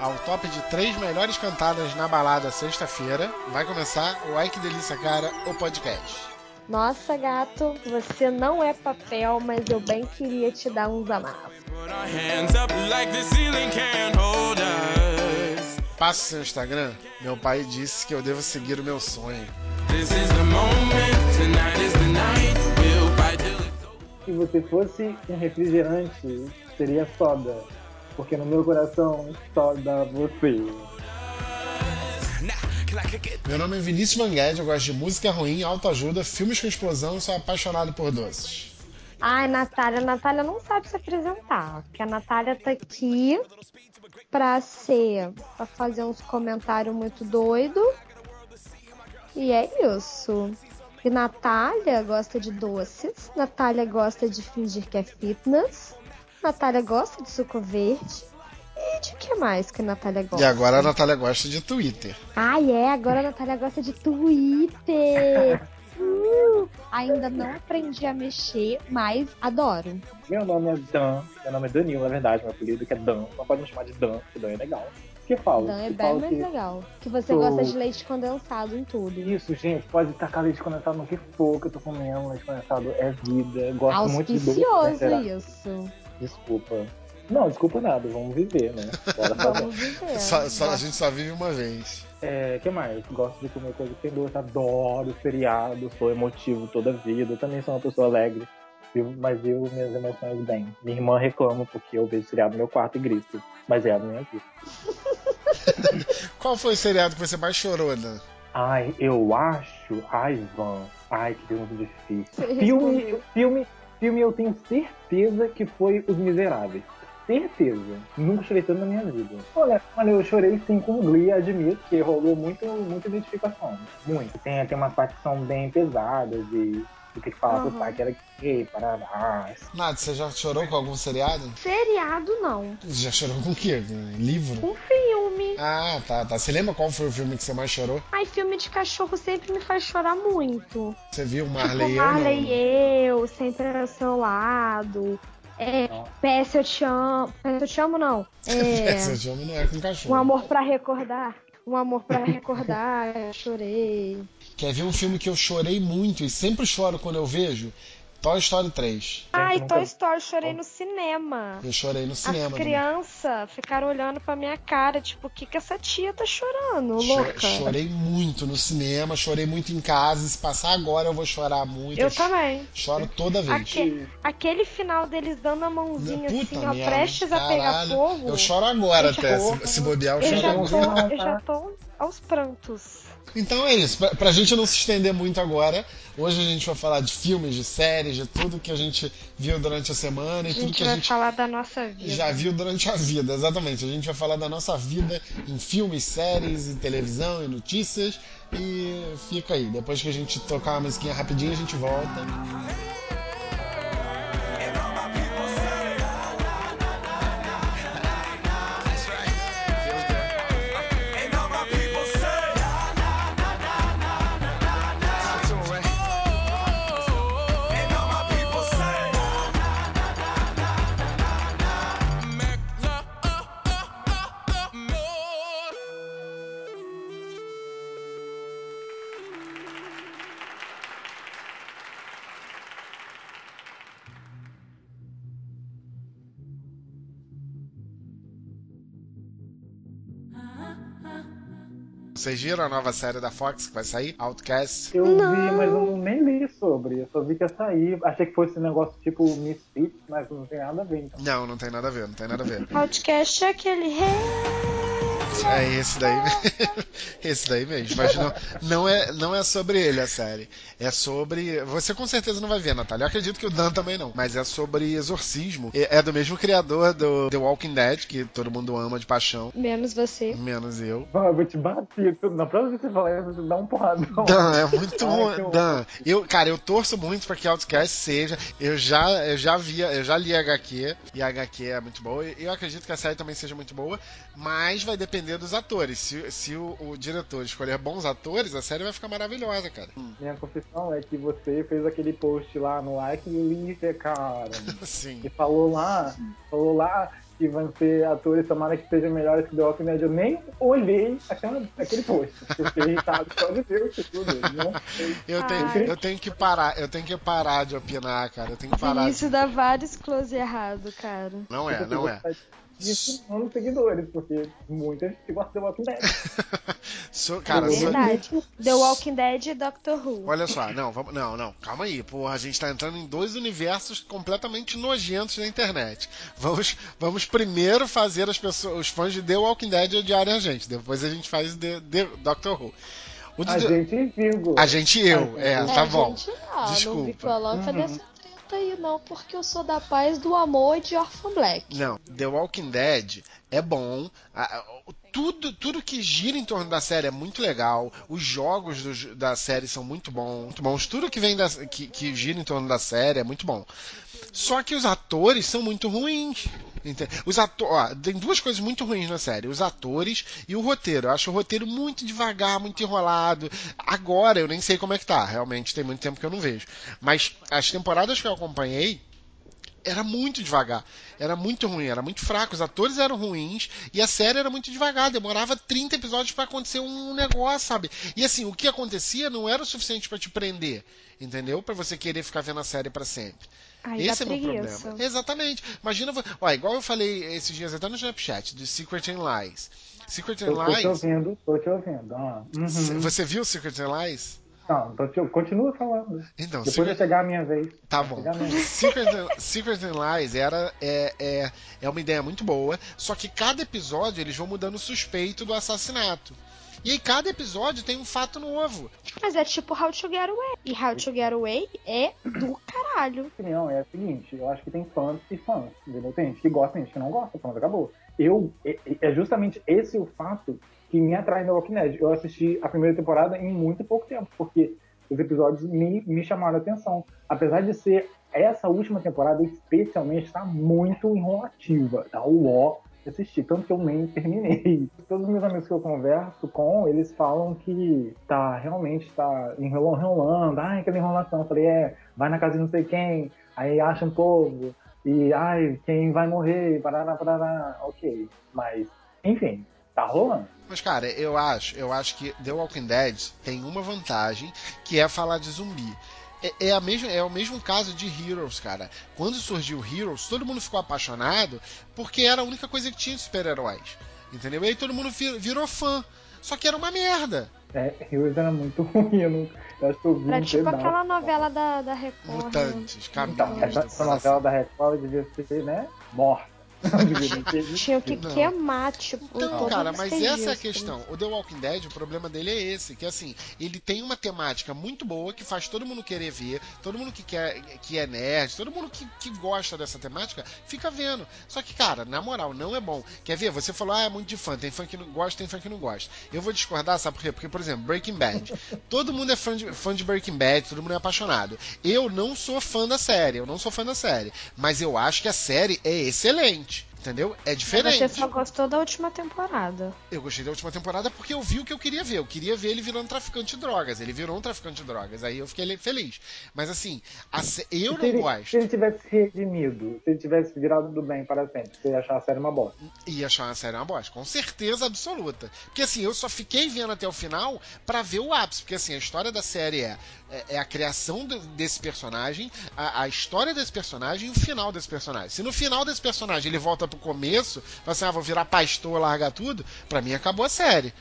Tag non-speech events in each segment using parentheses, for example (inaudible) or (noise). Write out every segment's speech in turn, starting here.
ao top de três melhores cantadas na balada sexta-feira. Vai começar o Ai Que Delícia Cara, o podcast. Nossa, gato, você não é papel, mas eu bem queria te dar uns amassos. Passa seu Instagram. Meu pai disse que eu devo seguir o meu sonho. Se você fosse um refrigerante, seria soda. Porque no meu coração, soda você. Meu nome é Vinícius Manguede, eu gosto de música ruim, autoajuda, filmes com explosão e sou apaixonado por doces. Ai, Natália, a Natália não sabe se apresentar. Porque a Natália tá aqui pra ser. pra fazer uns comentários muito doidos. E é isso. E Natália gosta de doces. Natália gosta de fingir que é fitness. Natália gosta de suco verde. E de que mais que a Natália gosta? E agora a Natália gosta de Twitter. Ah, é, agora a Natália gosta de Twitter. (laughs) Uh, ainda não aprendi a mexer, mas adoro. Meu nome é Dan. Meu nome é Danilo, na verdade. Meu apelido que é Dan. Não pode me chamar de Dan, porque Dan é legal. O que eu falo? Dan é bem mais que- legal. Que você sou- gosta de leite condensado em tudo. Isso, gente, pode tacar leite condensado no que for que eu tô comendo. Leite condensado é vida. Gosto muito de doce. né, Auspicioso será? isso. Desculpa. Não, desculpa nada. Vamos viver, né? Bora. Vamos viver. Só- só- a gente só vive uma vez. É, que mais? Gosto de comer coisa que tem doce, adoro feriado, sou emotivo toda a vida, eu também sou uma pessoa alegre, vivo- mas vivo minhas emoções bem. Minha irmã reclama porque eu vejo feriado no meu quarto e grito, mas é a minha vida. (laughs) Qual foi o seriado que você mais chorou, Dan? Ai, eu acho. Ai, Van. Ai, que pergunta difícil. Filme, filme, filme eu tenho certeza que foi Os Miseráveis. Certeza. Nunca chorei tanto na minha vida. Olha, olha, eu chorei sim com Glee, admito que rolou muito, muita identificação. Muito. Tem, tem umas partes que são bem pesadas e do que falar pro Aham. pai que era gay, parará. Nada, você já chorou com algum seriado? Seriado, não. Você já chorou com o quê? Com livro? Um filme. Ah, tá, tá. Você lembra qual foi o filme que você mais chorou? Ai, filme de cachorro sempre me faz chorar muito. Você viu Tipo, Marley e eu? Marley não? e eu, sempre ao seu lado. É. PS eu te amo. PS (laughs) eu te amo, não. É, Esse filme não é com cachorro. um amor pra recordar. Um amor pra recordar. Eu chorei. Quer ver um filme que eu chorei muito e sempre choro quando eu vejo? Toy Story 3. Ai, nunca- Toy Story, chorei no cinema. Eu chorei no As cinema. também. crianças ficaram olhando pra minha cara, tipo, o que que essa tia tá chorando, Cho- louca? Chorei muito no cinema, chorei muito em casa. e Se passar agora eu vou chorar muito. Eu cho- também. Choro toda vez. Aque- aquele final deles dando a mãozinha Puta assim, ó, merda, prestes a pegar caralho. fogo. Eu choro agora Gente, até. Se, se bobear, eu Eu choro já, tô, eu já tô aos prantos. Então é isso. Pra, pra gente não se estender muito agora, hoje a gente vai falar de filmes, de séries, de tudo que a gente viu durante a semana e A tudo que a vai gente falar da nossa vida. já viu durante a vida, exatamente. A gente vai falar da nossa vida em filmes, séries, em televisão e notícias. E fica aí. Depois que a gente tocar uma musiquinha rapidinho, a gente volta. Vocês viram a nova série da Fox que vai sair? Outcast? Eu vi, Não. mas eu não- nem li sobre. Eu só vi que ia sair. Achei que fosse um negócio tipo Misfits, mas não tem nada a ver. Então. Não, não tem nada a ver, não tem nada a ver. Podcast é aquele rei. É esse daí, (laughs) esse daí mesmo. Mas não, não, é, não é sobre ele a série. É sobre. Você com certeza não vai ver, Natália. Eu acredito que o Dan também não. Mas é sobre exorcismo. É é do mesmo criador do The Walking Dead, que todo mundo ama de paixão. Menos você. Menos eu. Mano, eu vou te bater. Na próxima vez que você falar isso, você dá um porradão. Dan, é muito horror. Dan, eu, cara, eu torço muito pra que Outcast seja. Eu já, eu já via, eu já li a HQ e a HQ é muito boa. E eu acredito que a série também seja muito boa, mas vai depender dos atores. Se, se o, o diretor escolher bons atores, a série vai ficar maravilhosa, cara. Minha confissão é que você fez aquele post lá no Like Delícia, cara. (laughs) Sim. E falou lá, falou lá que vão ser atores, tomara que sejam melhores que The Walking Dead. Eu nem olhei aquela, aquele post. Eu fiquei irritado só de ver o título dele. Não sei. Eu tenho, eu tenho que parar, eu tenho que parar de opinar, cara. Eu tenho que parar. Isso dá vários close errado, cara. Não é, não é. Isso não seguidores, porque muita gente gosta de The Walking Dead. (laughs) Sou- cara, sou- Verdade. The Walking Dead e Doctor Who. olha só, não, vamos, não, não, calma aí, porra, a gente tá entrando em dois universos completamente nojentos na internet. Vamos, vamos primeiro fazer as pessoas, os fãs de The Walking Dead odiarem a gente, depois a gente faz The, The Doctor Who. O A The- gente, vírgula. a gente e eu, é, É, tá bom. Gente, não, Desculpa. não Uhum. nessa treta aí, não, porque eu sou da paz, do amor e de Orphan Black. Não, The Walking Dead é bom. Tudo, tudo que gira em torno da série é muito legal. Os jogos do da série são muito bons, muito bons. Tudo que vem da, que, que gira em torno da série é muito bom. Só que os atores são muito ruins. Os ato ó, tem duas coisas muito ruins na série: os atores e o roteiro. Eu acho o roteiro muito devagar, muito enrolado. Agora eu nem sei como é que tá. Realmente tem muito tempo que eu não vejo. Mas as temporadas que eu acompanhei era muito devagar. Era muito ruim, era muito fraco. Os atores eram ruins e a série era muito devagar. Demorava 30 episódios pra acontecer um negócio, sabe? E assim, o que acontecia não era o suficiente pra te prender, entendeu? Pra você querer ficar vendo a série pra sempre. Ai, Esse é o meu problema. Exatamente. Imagina, ó, igual eu falei esses dias até no Snapchat, do Secret and Lies. Secret and Eu tô te Lies. ouvindo, tô te ouvindo. Ah, uhum. Você viu Secret and Lies? Não, te, continua falando. Então, Depois Secret- vai chegar a minha vez. Tá bom. a. Secret and, Secret and Lies era, é, é, é uma ideia muito boa, só que cada episódio eles vão mudando o suspeito do assassinato. E aí cada episódio tem um fato novo. Mas é tipo How to Get Away. E How to Get Away é do caralho. Minha opinião é a seguinte, eu acho que tem fãs e fãs, entendeu? Tem gente que gosta, tem gente que não gosta, pronto, acabou. Eu, é, é justamente esse o fato que me atrai no Walking Dead. Eu assisti a primeira temporada em muito pouco tempo, porque os episódios me, me chamaram a atenção. Apesar de ser essa última temporada, especialmente, está muito enrolativa, tá? O ó assistir, tanto que eu nem terminei. (laughs) Todos os meus amigos que eu converso com, eles falam que tá, realmente tá enrolando, enrolando, ai, aquela enrolação. Eu falei, é, vai na casa de não sei quem, aí acha um povo, e ai, quem vai morrer, parará, parará, ok. Mas, enfim, tá rolando. Mas, cara, eu acho, eu acho que The Walking Dead tem uma vantagem, que é falar de zumbi. É, é, a mesma, é o mesmo caso de Heroes, cara. Quando surgiu Heroes, todo mundo ficou apaixonado porque era a única coisa que tinha de super-heróis. Entendeu? E aí todo mundo vir- virou fã. Só que era uma merda. É, Heroes era muito (laughs) ruim, eu, não, eu acho que eu vi Era um tipo pedaço. aquela novela da, da Record. né? Mutantes, Então, caminhos essa, do essa coração. novela da Record devia ser, né, morta. Tinha que Não. queimar, tipo, Então, cara, mas essa é a isso. questão. O The Walking Dead, o problema dele é esse, que assim, ele tem uma temática muito boa que faz todo mundo querer ver, todo mundo que quer que é nerd, todo mundo que, que gosta dessa temática, fica vendo. Só que, cara, na moral, não é bom. Quer ver? Você falou, ah, é muito de fã, tem fã que não gosta, tem fã que não gosta. Eu vou discordar, sabe por quê? Porque, por exemplo, Breaking Bad. (laughs) todo mundo é fã de, fã de Breaking Bad, todo mundo é apaixonado. Eu não sou fã da série, eu não sou fã da série. Mas eu acho que a série é excelente. Entendeu? É diferente. Você só gostou da última temporada. Eu gostei da última temporada porque eu vi o que eu queria ver. Eu queria ver ele virando traficante de drogas. Ele virou um traficante de drogas. Aí eu fiquei feliz. Mas assim, a eu se não ele, gosto. Se ele tivesse se redimido, se ele tivesse virado do bem para sempre, você ia achar a série uma bosta. E achar uma série uma bosta. Com certeza absoluta. Porque assim, eu só fiquei vendo até o final pra ver o ápice. Porque assim, a história da série é, é, é a criação do- desse personagem, a, a história desse personagem e o final desse personagem. Se no final desse personagem ele volta pro começo, fala assim, ah, vou virar pastor, largar tudo, pra mim acabou a série.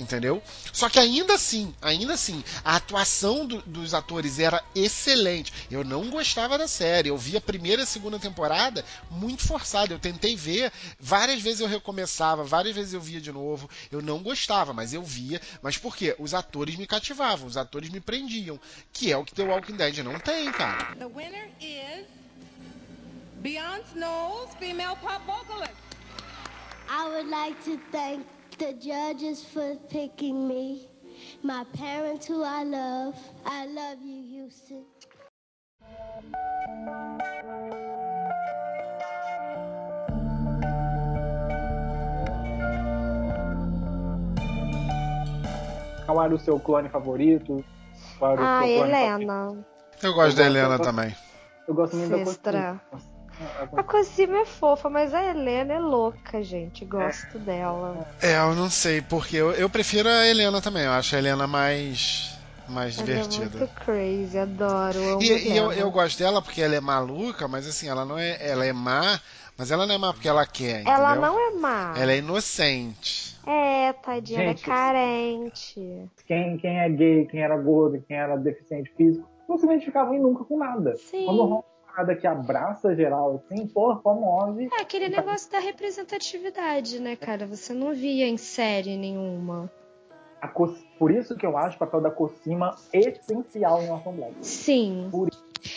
Entendeu? Só que ainda assim, ainda assim, a atuação do- dos atores era excelente. Eu não gostava da série. Eu vi a primeira e a segunda temporada muito forçada. Eu tentei ver, várias vezes eu recomeçava, várias vezes eu via de novo. Eu não gostava, mas eu via. Mas por quê? Os atores me cativavam, os atores me prendiam. Que é o que The Walking Dead não tem, cara. The winner is Beyonce Knowles, female pop vocalist. I would like to thank the judges for picking me, my parents who I love. I love you, Houston. Qual era o seu clone favorito? Qual era o Ah, seu clone Helena. Eu gosto Eu da gosto- Helena gosto- também. Eu gosto muito Sestra. da Constância. A Cosima é fofa, mas a Helena é louca, gente. Gosto dela. É, eu não sei, porque eu, eu prefiro a Helena também. Eu acho a Helena mais, mais Ela é divertida. muito crazy, adoro. amo E, e eu, eu gosto dela porque ela é maluca, mas assim, ela não é. Ela é má, mas ela não é má porque ela quer, entendeu? Ela não é má. Ela é inocente. É, tadinha, ela é Gente. carente. Quem, quem é gay, quem era gordo, quem era deficiente físico, não se identificavam em nunca com nada. Sim. Quando parada que abraça geral, assim, porra, comove. É aquele negócio da representatividade, né, cara? Você não via em série nenhuma. A Por isso que eu acho o papel da Cosima essencial em Orphan Black. Sim. Por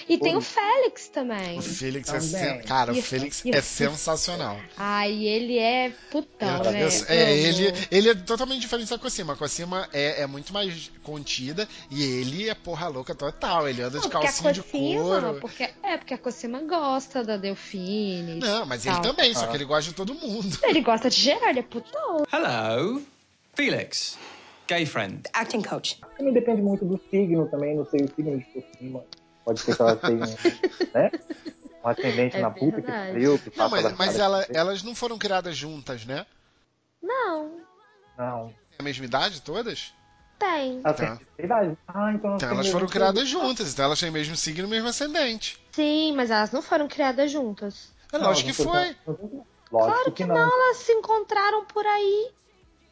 E tem o Félix também. O Felix é Também. sen... Cara, E- o Felix e- é sensacional. Ai, ele é putão, Eu- né? eu- é, ele, ele é totalmente diferente da Cosima. A Cosima é, é muito mais contida e ele é porra louca total. Ele anda de Não, a calcinha de Cosima, couro. porque, é, porque a Cosima gosta da Delfine. Não, mas ele tal. também, só Ah. que ele gosta de todo mundo. Ele gosta de geral, ele é putão. Hello, Felix. Gay friend. Acting coach. Também depende muito do signo também, não sei o signo de Cosima. Pode ser que ela tenha, (laughs) né? Um ascendente É na puta que pariu, que Não, mas, mas ela- elas não foram criadas juntas, né? Não, Não. A mesma idade, todas? tem. Ela Tá. tem idade. Ah, então, Então tem elas foram criadas juntas, então elas têm o mesmo signo e o mesmo ascendente. Sim, mas elas não foram criadas juntas. É Não, lógico que não foi. Lógico Claro que que não. não, elas se encontraram por aí.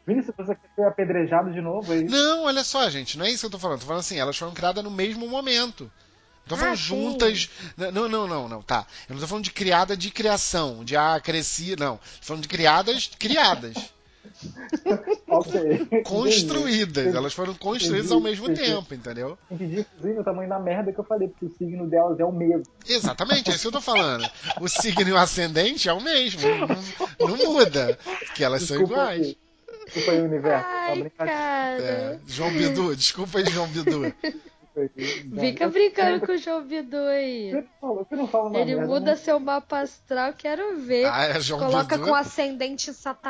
Vini, se você quer ser apedrejado de novo, aí. Não, olha só, gente, não é isso que eu tô falando. Tô falando assim, elas foram criadas no mesmo momento. Não tô falando Ah, sim. juntas. Não, não, não, não, tá. Eu não tô falando de criada de criação, de ah, cresci. Não. Tô falando de criadas, criadas. (laughs) Ok. construídas. Elas foram construídas ao mesmo Entendi. tempo, entendeu? Entendi, inclusive, o tamanho da merda que eu falei, porque o signo delas é o mesmo. Exatamente, é isso que eu tô falando. O signo e o ascendente é o mesmo. Não, não muda. Porque elas são Desculpa iguais. aí. Desculpa aí, universo. Ai, brincadeira cara. É, João Bidu, desculpa aí, João Bidu. Fica brincando com o João Bidu aí. Você não fala- Você não fala uma Ele merda, muda né? seu mapa astral, quero ver. Ah, é João Coloca Bidu. com ascendente (laughs) same.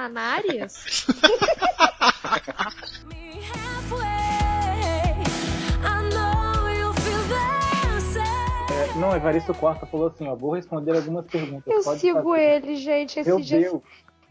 É, não, Evaristo Costa falou assim, ó, vou responder algumas perguntas. Eu pode sigo fazer. ele, gente. Meu Esses dias, Deus.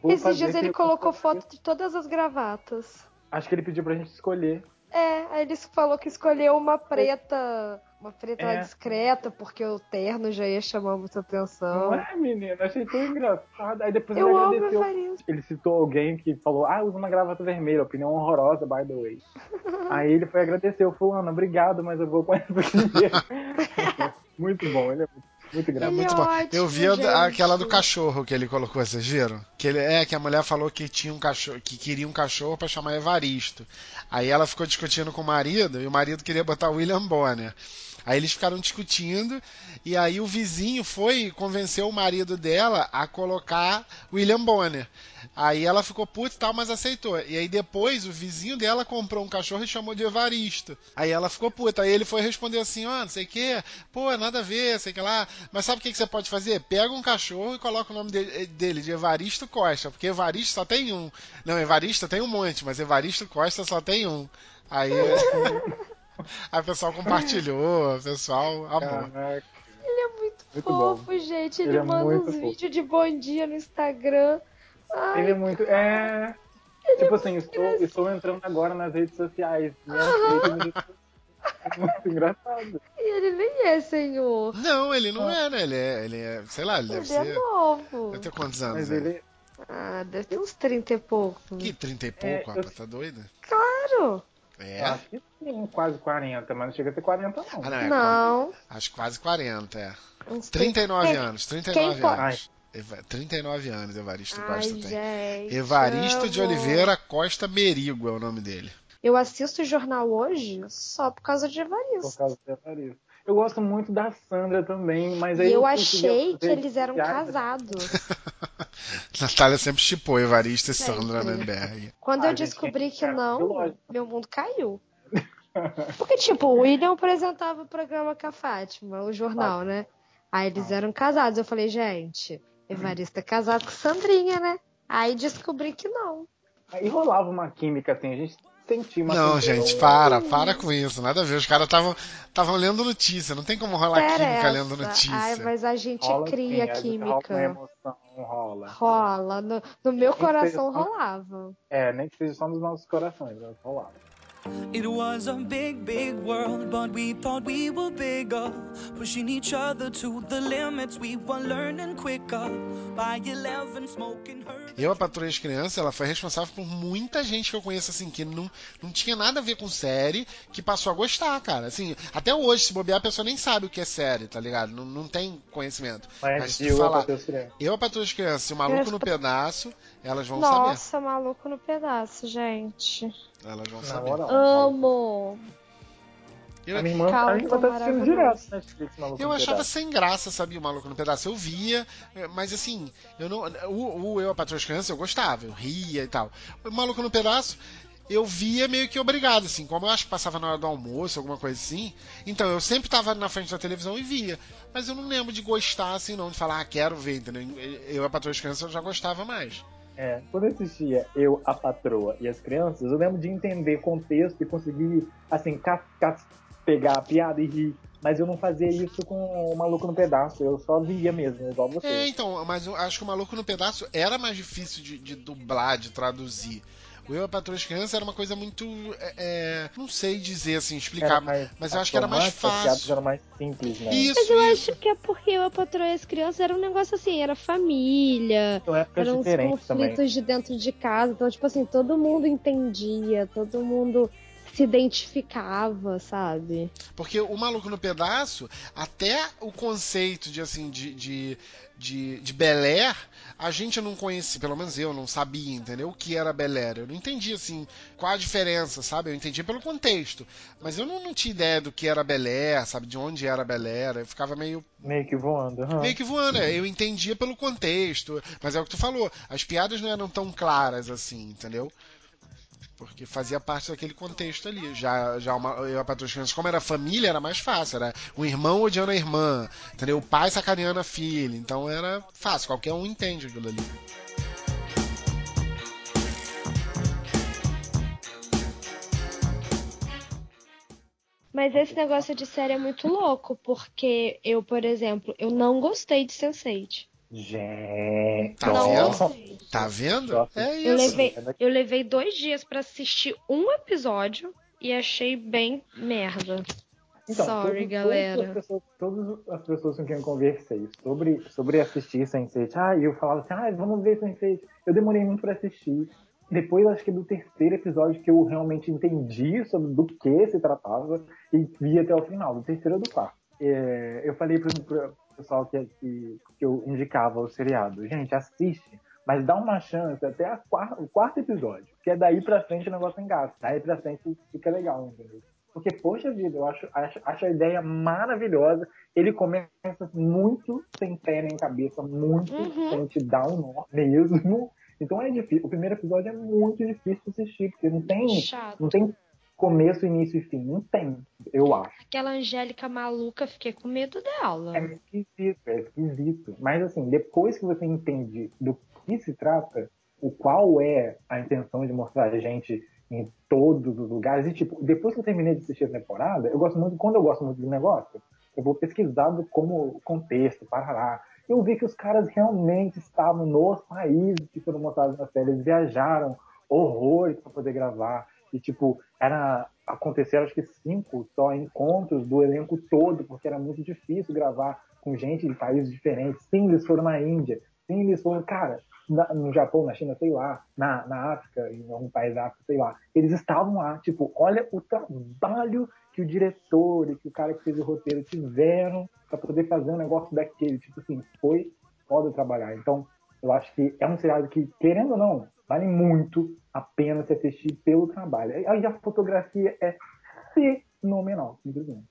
Esses dias ele colocou foto de todas as gravatas. Acho que ele pediu pra gente escolher. É, aí ele falou que escolheu uma preta, uma preta É. discreta, porque o terno já ia chamar muita atenção. Não é, menina? Achei tão engraçado. Aí depois Eu ele agradeceu. Evaristo. Ele citou alguém que falou, ah, usa uma gravata vermelha, opinião horrorosa, by the way. (laughs) Aí ele foi agradecer, fulano, obrigado, mas eu vou com essa aqui (laughs) muito bom, ele é muito, muito É engraçado. muito é bom. ótimo, eu vi a- aquela do cachorro que ele colocou, vocês viram? Que ele, é, que a mulher falou que tinha um cachorro, que queria um cachorro pra chamar Evaristo. Aí ela ficou discutindo com o marido e o marido queria botar William Bonner. Aí eles ficaram discutindo e aí o vizinho foi convenceu o marido dela a colocar William Bonner. Aí ela ficou puta e tal, mas aceitou. E aí depois o vizinho dela comprou um cachorro e chamou de Evaristo. Aí ela ficou puta. Aí ele foi responder assim: ó, não sei o que, pô, nada a ver, sei que lá. Mas sabe o que, que você pode fazer? Pega um cachorro e coloca o nome dele, dele de Evaristo Costa, porque Evaristo só tem um. Não, Evaristo tem um monte, mas Evaristo Costa só tem um. Aí. (laughs) (laughs) Aí o pessoal compartilhou, o pessoal amou. Caraca, Ele é muito, Muito bom. fofo, gente. Ele, Ele é manda muito uns vídeos de bom dia no Instagram. Ai, ele é muito. É. tipo assim, estou, estou entrando agora nas redes sociais. Rede é muito engraçado. e ele nem é senhor. Não, ele não é, né? Ele é, ele é sei lá, ele deve Ele é ser. novo. Deve ter quantos anos? Mas né? ele. Ah, deve ter uns 30 e pouco. Que 30 e É, pouco, eu- rapaz, tá doida? Claro. É. Acho que sim, quase 40, mas não chega a ter 40, não. Ah, não, é. Não. Acho quase 40, é. Uns 39 30. anos, 39 quem anos. Eva- 39 anos Evaristo Ai, Costa tem. gente. Evaristo de. Oliveira Costa Merigo é o nome dele. Eu assisto o jornal hoje só por causa de Por Evaristo. causa do Evaristo. Eu gosto muito da Sandra também, mas aí eu seguir achei que eles eram casados. (laughs) Natália sempre chipou Evaristo e. Sandra Nenberg. Quando eu descobri que não, meu mundo caiu. (laughs) Porque, tipo, o William apresentava o programa com a Fátima, o jornal, né? Aí eles eram casados. Eu falei, gente, Evaristo é casado com Sandrinha, né? Aí descobri que não. Aí rolava uma química assim, a gente Não, gente, para, para com isso. Nada a ver. Os caras estavam estavam lendo notícia. Não tem como rolar química lendo Interessa. notícia. Ai, mas a gente Rola sim, cria Rola uma química. emoção, rola. Rola. No, no meu Nem coração rolava. É, nem que seja só nos nossos corações, mas rolar. It was a big, big world, but we thought we were bigger. Pushing each other to the limits, we were learning quicker. By 11, smoking her. Eu, a Patroa e as Crianças, ela foi responsável por muita gente que eu conheço, assim, que não, não tinha nada a ver com série, que passou a gostar, cara. Assim, até hoje, se bobear, a pessoa nem sabe o que é série, tá ligado? Não, não tem conhecimento. Mas, Mas se viu tu a falar, Crianças? eu, a Patroa e as Crianças e o Maluco Eu- no Pedaço, elas vão saber. Nossa, maluco no pedaço, gente. Elas vão Na saber. moral. Amo. Eu, A minha irmã, a Calma, minha irmã tá assistindo direto Netflix, maluco Eu no achava Pedaço. sem graça, sabia, o Maluco no Pedaço. Eu via, eh, mas assim, eu não, o, o Eu, a Patroa e as Crianças, eu gostava, eu ria e tal. O Maluco no Pedaço, eu via meio que obrigado, assim, como eu acho que passava na hora do almoço, alguma coisa assim. Então, eu sempre tava na frente da televisão e via. Mas eu não lembro de gostar, assim, não, de falar, ah, quero ver, entendeu? Eu, a Patroa as Crianças, eu já gostava mais. É, quando eu assistia Eu, a Patroa e as Crianças, eu lembro de entender contexto e conseguir, assim, pegar a piada e rir. Mas eu não fazia isso com o Maluco no Pedaço, eu só via mesmo, igual você. É, então, mas eu acho que o Maluco no Pedaço era mais difícil de, de dublar, de traduzir. O Eu, a Patroa e as Crianças era uma coisa muito. é, é, não sei dizer assim, explicar. mais- mas eu acho que era mais fácil. eram mais simples, né? Isso, Mas eu isso. acho que é porque eu, a patroa e as crianças era um negócio assim, era família, São épocas eram uns diferentes também. conflitos de dentro de casa. Então, tipo assim, todo mundo entendia, todo mundo se identificava, sabe? Porque o Maluco no Pedaço, até o conceito de assim, de, de, de, de Bel Air, a gente não conhecia, pelo menos eu não sabia, entendeu? O que era Bel Air. Eu não entendia assim, qual a diferença, sabe? Eu entendia pelo contexto. Mas eu não, não tinha ideia do que era Bel Air, sabe? De onde era Bel Air. Eu ficava meio Meio que voando. aham. meio que voando. é. Eu entendia pelo contexto, mas é o que tu falou. As piadas não eram tão claras assim, entendeu? Porque fazia parte daquele contexto ali. Já, já uma, eu, a Crianças, como era família, era mais fácil. Era um irmão odiando a irmã, entendeu? O pai sacaneando a filha. Então era fácil, qualquer um entende aquilo ali. Mas esse negócio de série é muito louco, porque eu, por exemplo, eu não gostei de Sense8. Gente. Tá não vendo? Tá vendo? Nossa. É Eu isso. levei, eu levei dois dias pra assistir um episódio e achei bem merda. Sorry, todas- galera. Todas as, pessoas, todas as pessoas com quem eu conversei sobre, sobre assistir Sense8, ah, e eu falava assim, ah, vamos ver Sense8. Eu demorei muito pra assistir. Depois, acho que do terceiro episódio que eu realmente entendi sobre do que se tratava e vi até o final, do terceiro ou do quarto. É, eu falei pro, pro pessoal que, que, que eu indicava o seriado, gente, assiste, mas dá uma chance até a quar- o quarto episódio, que é daí pra frente o negócio engata. Daí pra frente fica legal, entendeu? Porque, poxa vida, eu acho, acho, acho a ideia maravilhosa. Ele começa muito sem pé nem cabeça, muito Uhum. sem te dar um nó mesmo. Então é difícil. O primeiro episódio é muito difícil de assistir, porque não tem, Chato. não tem começo, início e fim. Não tem, eu acho. Aquela Angélica maluca, fiquei com medo dela. É esquisito, é esquisito. Mas assim, depois que você entende do que se trata, o qual é a intenção de mostrar a gente em todos os lugares, e tipo, depois que eu terminei de assistir a temporada, eu gosto muito, quando eu gosto muito do negócio, eu vou pesquisando como contexto, parará. Eu vi que os caras realmente estavam nos países que foram mostrados na série, eles viajaram horrores para poder gravar. E, tipo, era aconteceram acho que cinco só encontros do elenco todo, porque era muito difícil gravar com gente de países diferentes. Sim, eles foram na Índia. Sim, eles foram, cara, na- no Japão, na China, sei lá, na, na África, em algum país da África, sei lá. Eles estavam lá, tipo, olha o trabalho que o diretor e que o cara que fez o roteiro tiveram para poder fazer um negócio daquele. Tipo assim, foi foda trabalhar. Então, eu acho que é um seriado que, querendo ou não, vale muito a pena se assistir pelo trabalho. E a fotografia é fenomenal, simplesmente.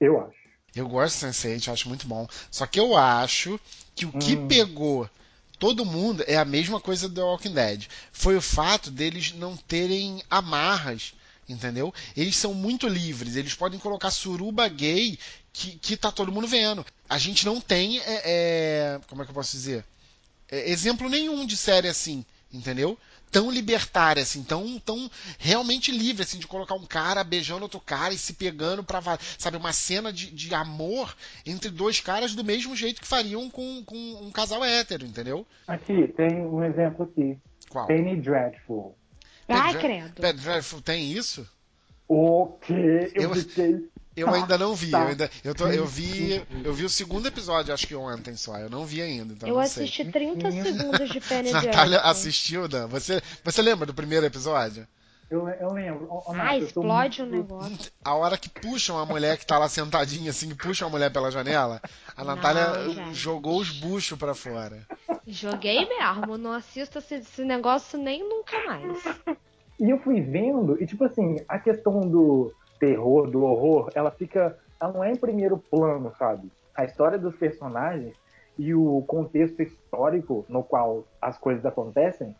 Eu acho. Eu gosto de Sense8, eu acho muito bom. Só que eu acho que o que Hum. pegou todo mundo é a mesma coisa do The Walking Dead. Foi o fato deles não terem amarras, entendeu? Eles são muito livres, eles podem colocar suruba gay que, que tá todo mundo vendo. A gente não tem, é, é, como é que eu posso dizer? É, exemplo nenhum de série assim, entendeu? tão libertária, assim, tão, tão realmente livre, assim, de colocar um cara beijando outro cara e se pegando pra, sabe, uma cena de, de amor entre dois caras do mesmo jeito que fariam com, com um casal hétero, entendeu? Aqui, tem um exemplo aqui. Qual? Penny Dreadful. Ai, credo. Pet Dreadful tem isso? O quê? Eu, Eu- fiquei... Eu ainda não vi, Tá. eu, ainda, eu, tô- eu vi eu vi o segundo episódio, acho que ontem só, eu não vi ainda, então Eu não sei. assisti 30 segundos de Penny (laughs) Natália assistiu, Dan? Você, você lembra do primeiro episódio? Eu, eu lembro. Nath, Ah, explode o muito- negócio. A hora que puxam a mulher que tá lá sentadinha assim, que puxam a mulher pela janela, a Não, Natália gente. jogou os buchos pra fora. Joguei mesmo, não assisto esse, esse negócio nem nunca mais. E eu fui vendo, e tipo assim, a questão do terror, do horror, ela fica. Ela não é em primeiro plano, sabe? A história dos personagens e o contexto histórico no qual as coisas acontecem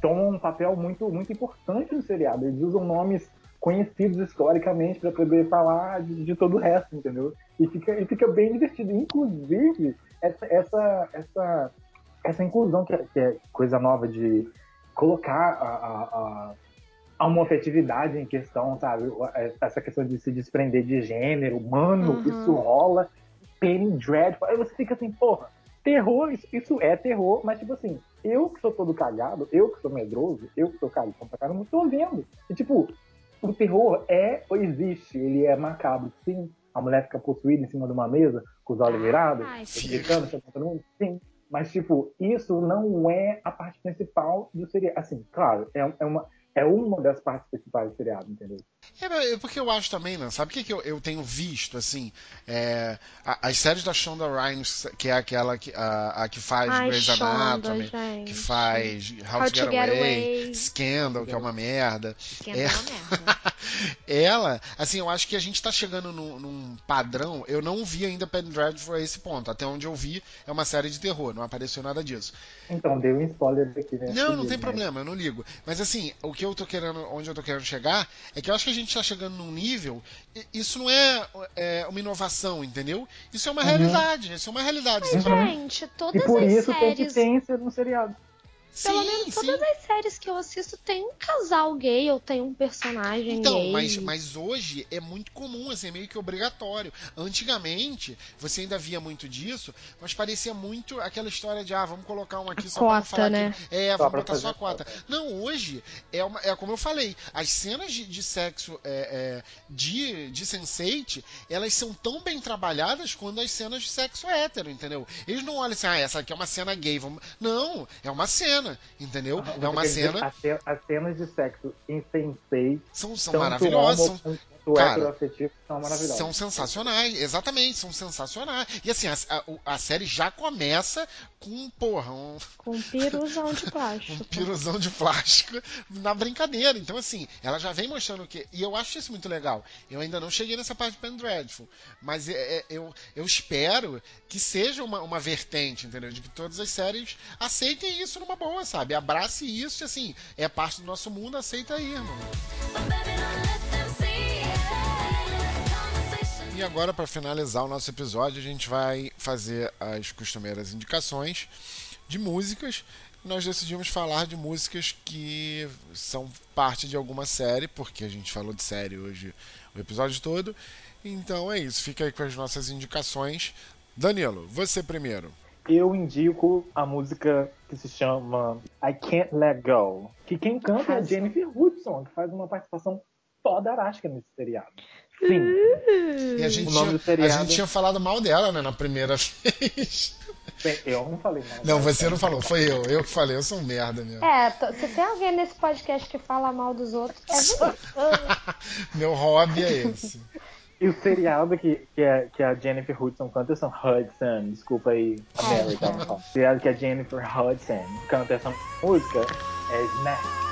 tomam um papel muito, muito importante no seriado. Eles usam nomes conhecidos historicamente para poder falar de, de todo o resto, entendeu? E fica, e fica bem divertido. Inclusive, essa, essa, essa, essa inclusão que é, que é coisa nova de colocar a, a, a, a homofetividade em questão, sabe? Essa questão de se desprender de gênero, mano, Uhum. isso rola. Penny Dreadful. Aí você fica assim, porra, terror, isso, isso é terror, mas tipo assim, eu que sou todo cagado, eu que sou medroso, eu que sou cagado pra caramba, tô vendo. E tipo, o terror é ou existe, ele é macabro, sim. A mulher fica possuída em cima de uma mesa, com os olhos virados, Ai, gritando, todo mundo, sim. Mas, tipo, isso não é a parte principal do seriado. Assim, claro, é, é uma, é uma das partes principais do seriado, entendeu? É, é porque eu acho também, né? Sabe o que, que eu, eu tenho visto, assim? É, a- as séries da Shonda Rhimes, que é aquela que, a, a que faz Ai, Grey's Shonda, Anatomy, gente. que faz How, How to Get, to Get Away, Away. Scandal, que é uma merda. Esquenta É. uma merda. (laughs) (laughs) Ela, assim, eu acho que a gente tá chegando num, num padrão. Eu não vi ainda Dreadful a esse ponto. Até onde eu vi é uma série de terror, não apareceu nada disso. Então, dei um spoiler aqui, né? Não, não tem Né? problema, eu não ligo. Mas assim, o que eu tô querendo, onde eu tô querendo chegar, é que eu acho que a gente tá chegando num nível. Isso não é, é, uma inovação, entendeu? Isso é uma realidade. Isso é uma realidade. Fala, Gente, E todas por as isso tem que séries. ter ser no seriado. Pelo sim, menos sim. todas as séries que eu assisto tem um casal gay ou tem um personagem Então, gay. mas, mas hoje é muito comum, assim, é meio que obrigatório. Antigamente, você ainda via muito disso, mas parecia muito aquela história de, ah, vamos colocar um aqui só pra não cota, falar né? que... É, Só vamos pra botar só a fazer cota. Não, hoje, é, uma, é como eu falei, as cenas de, de sexo é, é, de, de Sense8, elas são tão bem trabalhadas quanto as cenas de sexo hétero, entendeu? Eles não olham assim, ah, essa aqui é uma cena gay, vamos... Não, é uma cena, entendeu? É uma Quer dizer, cena... As, ce- as cenas de sexo em Sensei, São, são maravilhosas, são Cara, são maravilhosas. São sensacionais, exatamente, são sensacionais. E assim, a, a- a série já começa com, porra, um, Com um piruzão de (laughs) um plástico. piruzão de plástico na brincadeira. Então, assim, ela já vem mostrando que. E eu acho isso muito legal. Eu ainda não cheguei nessa parte de Pen Dreadful. Mas é- é- eu, eu espero que seja uma, uma vertente, entendeu? De que todas as séries aceitem isso numa boa, sabe? Abrace isso e assim, é parte do nosso mundo, aceita aí, irmão. E agora, para finalizar o nosso episódio, a gente vai fazer as costumeiras indicações de músicas. Nós decidimos falar de músicas que são parte de alguma série, porque a gente falou de série hoje o episódio todo. Então é isso, fica aí com as nossas indicações. Danilo, você primeiro. Eu indico a música que se chama I Can't Let Go. Que quem canta é a. Jennifer Hudson, que faz uma participação toda arástica nesse seriado. Sim, E a gente, O nome tinha, do seriado- a gente tinha falado mal dela, né, na primeira (laughs) vez. bem, eu não falei nada. Não, você não falou, foi eu. Eu que falei, eu sou um merda mesmo. É, se tem alguém nesse podcast que fala mal dos outros, é (laughs) você. Meu hobby é esse. E o seriado que, que, é, que a Jennifer Hudson canta são Hudson, desculpa aí, América. O seriado que a Jennifer Hudson canta essa música é Smash.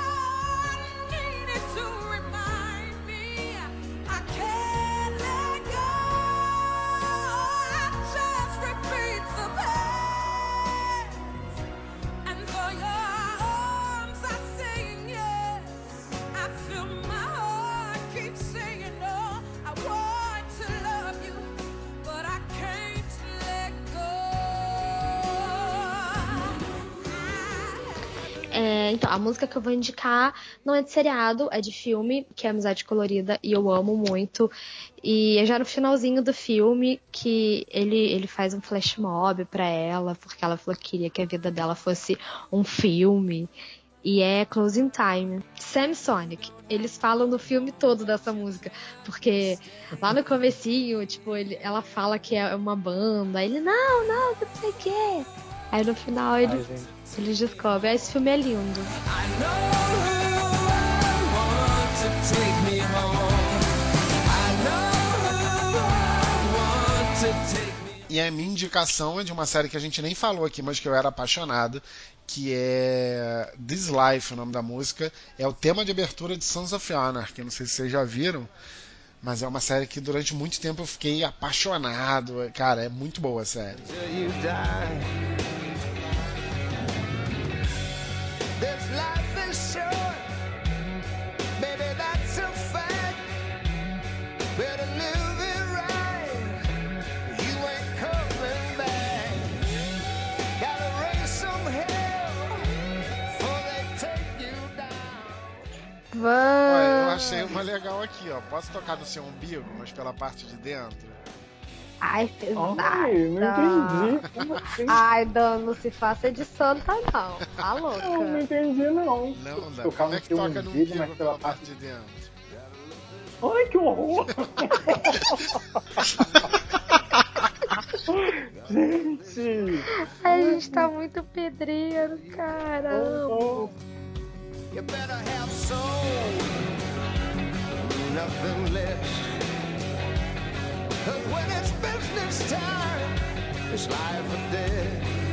Então, a música que eu vou indicar não é de seriado, é de filme, que é Amizade Colorida, e eu amo muito. E é já no finalzinho do filme que ele, ele faz um flash mob pra ela, porque ela falou que queria que a vida dela fosse um filme. E é Closing Time. Sam Sonic. Eles falam no filme todo dessa música. Porque lá no comecinho, tipo, ele, ela fala que é uma banda. Ele, não, não, não sei o quê. Aí no final ele, Ai, eles descobrem. Esse filme é lindo. E a minha indicação é de uma série que a gente nem falou aqui, mas que eu era apaixonado, que é This Life, o nome da música. É o tema de abertura de Sons of Anarchy. Não sei se vocês já viram, mas é uma série que durante muito tempo eu fiquei apaixonado. Cara, é muito boa a série. Vamos. Achei uma legal aqui, ó. Posso tocar no seu umbigo, mas pela parte de dentro? Ai, pesada. Ai, não entendi. Como assim? Ai, Dan, não se faça de santa, não. Tá louca. Eu não entendi, não. Não, não. Tocar Como no é que seu toca no umbigo, umbigo mas pela parte de dentro? Ai, que horror! (laughs) Gente! A gente tá muito pedreiro, cara. Oh, You better have soul, nothing less. Cause when it's business time, it's life or death.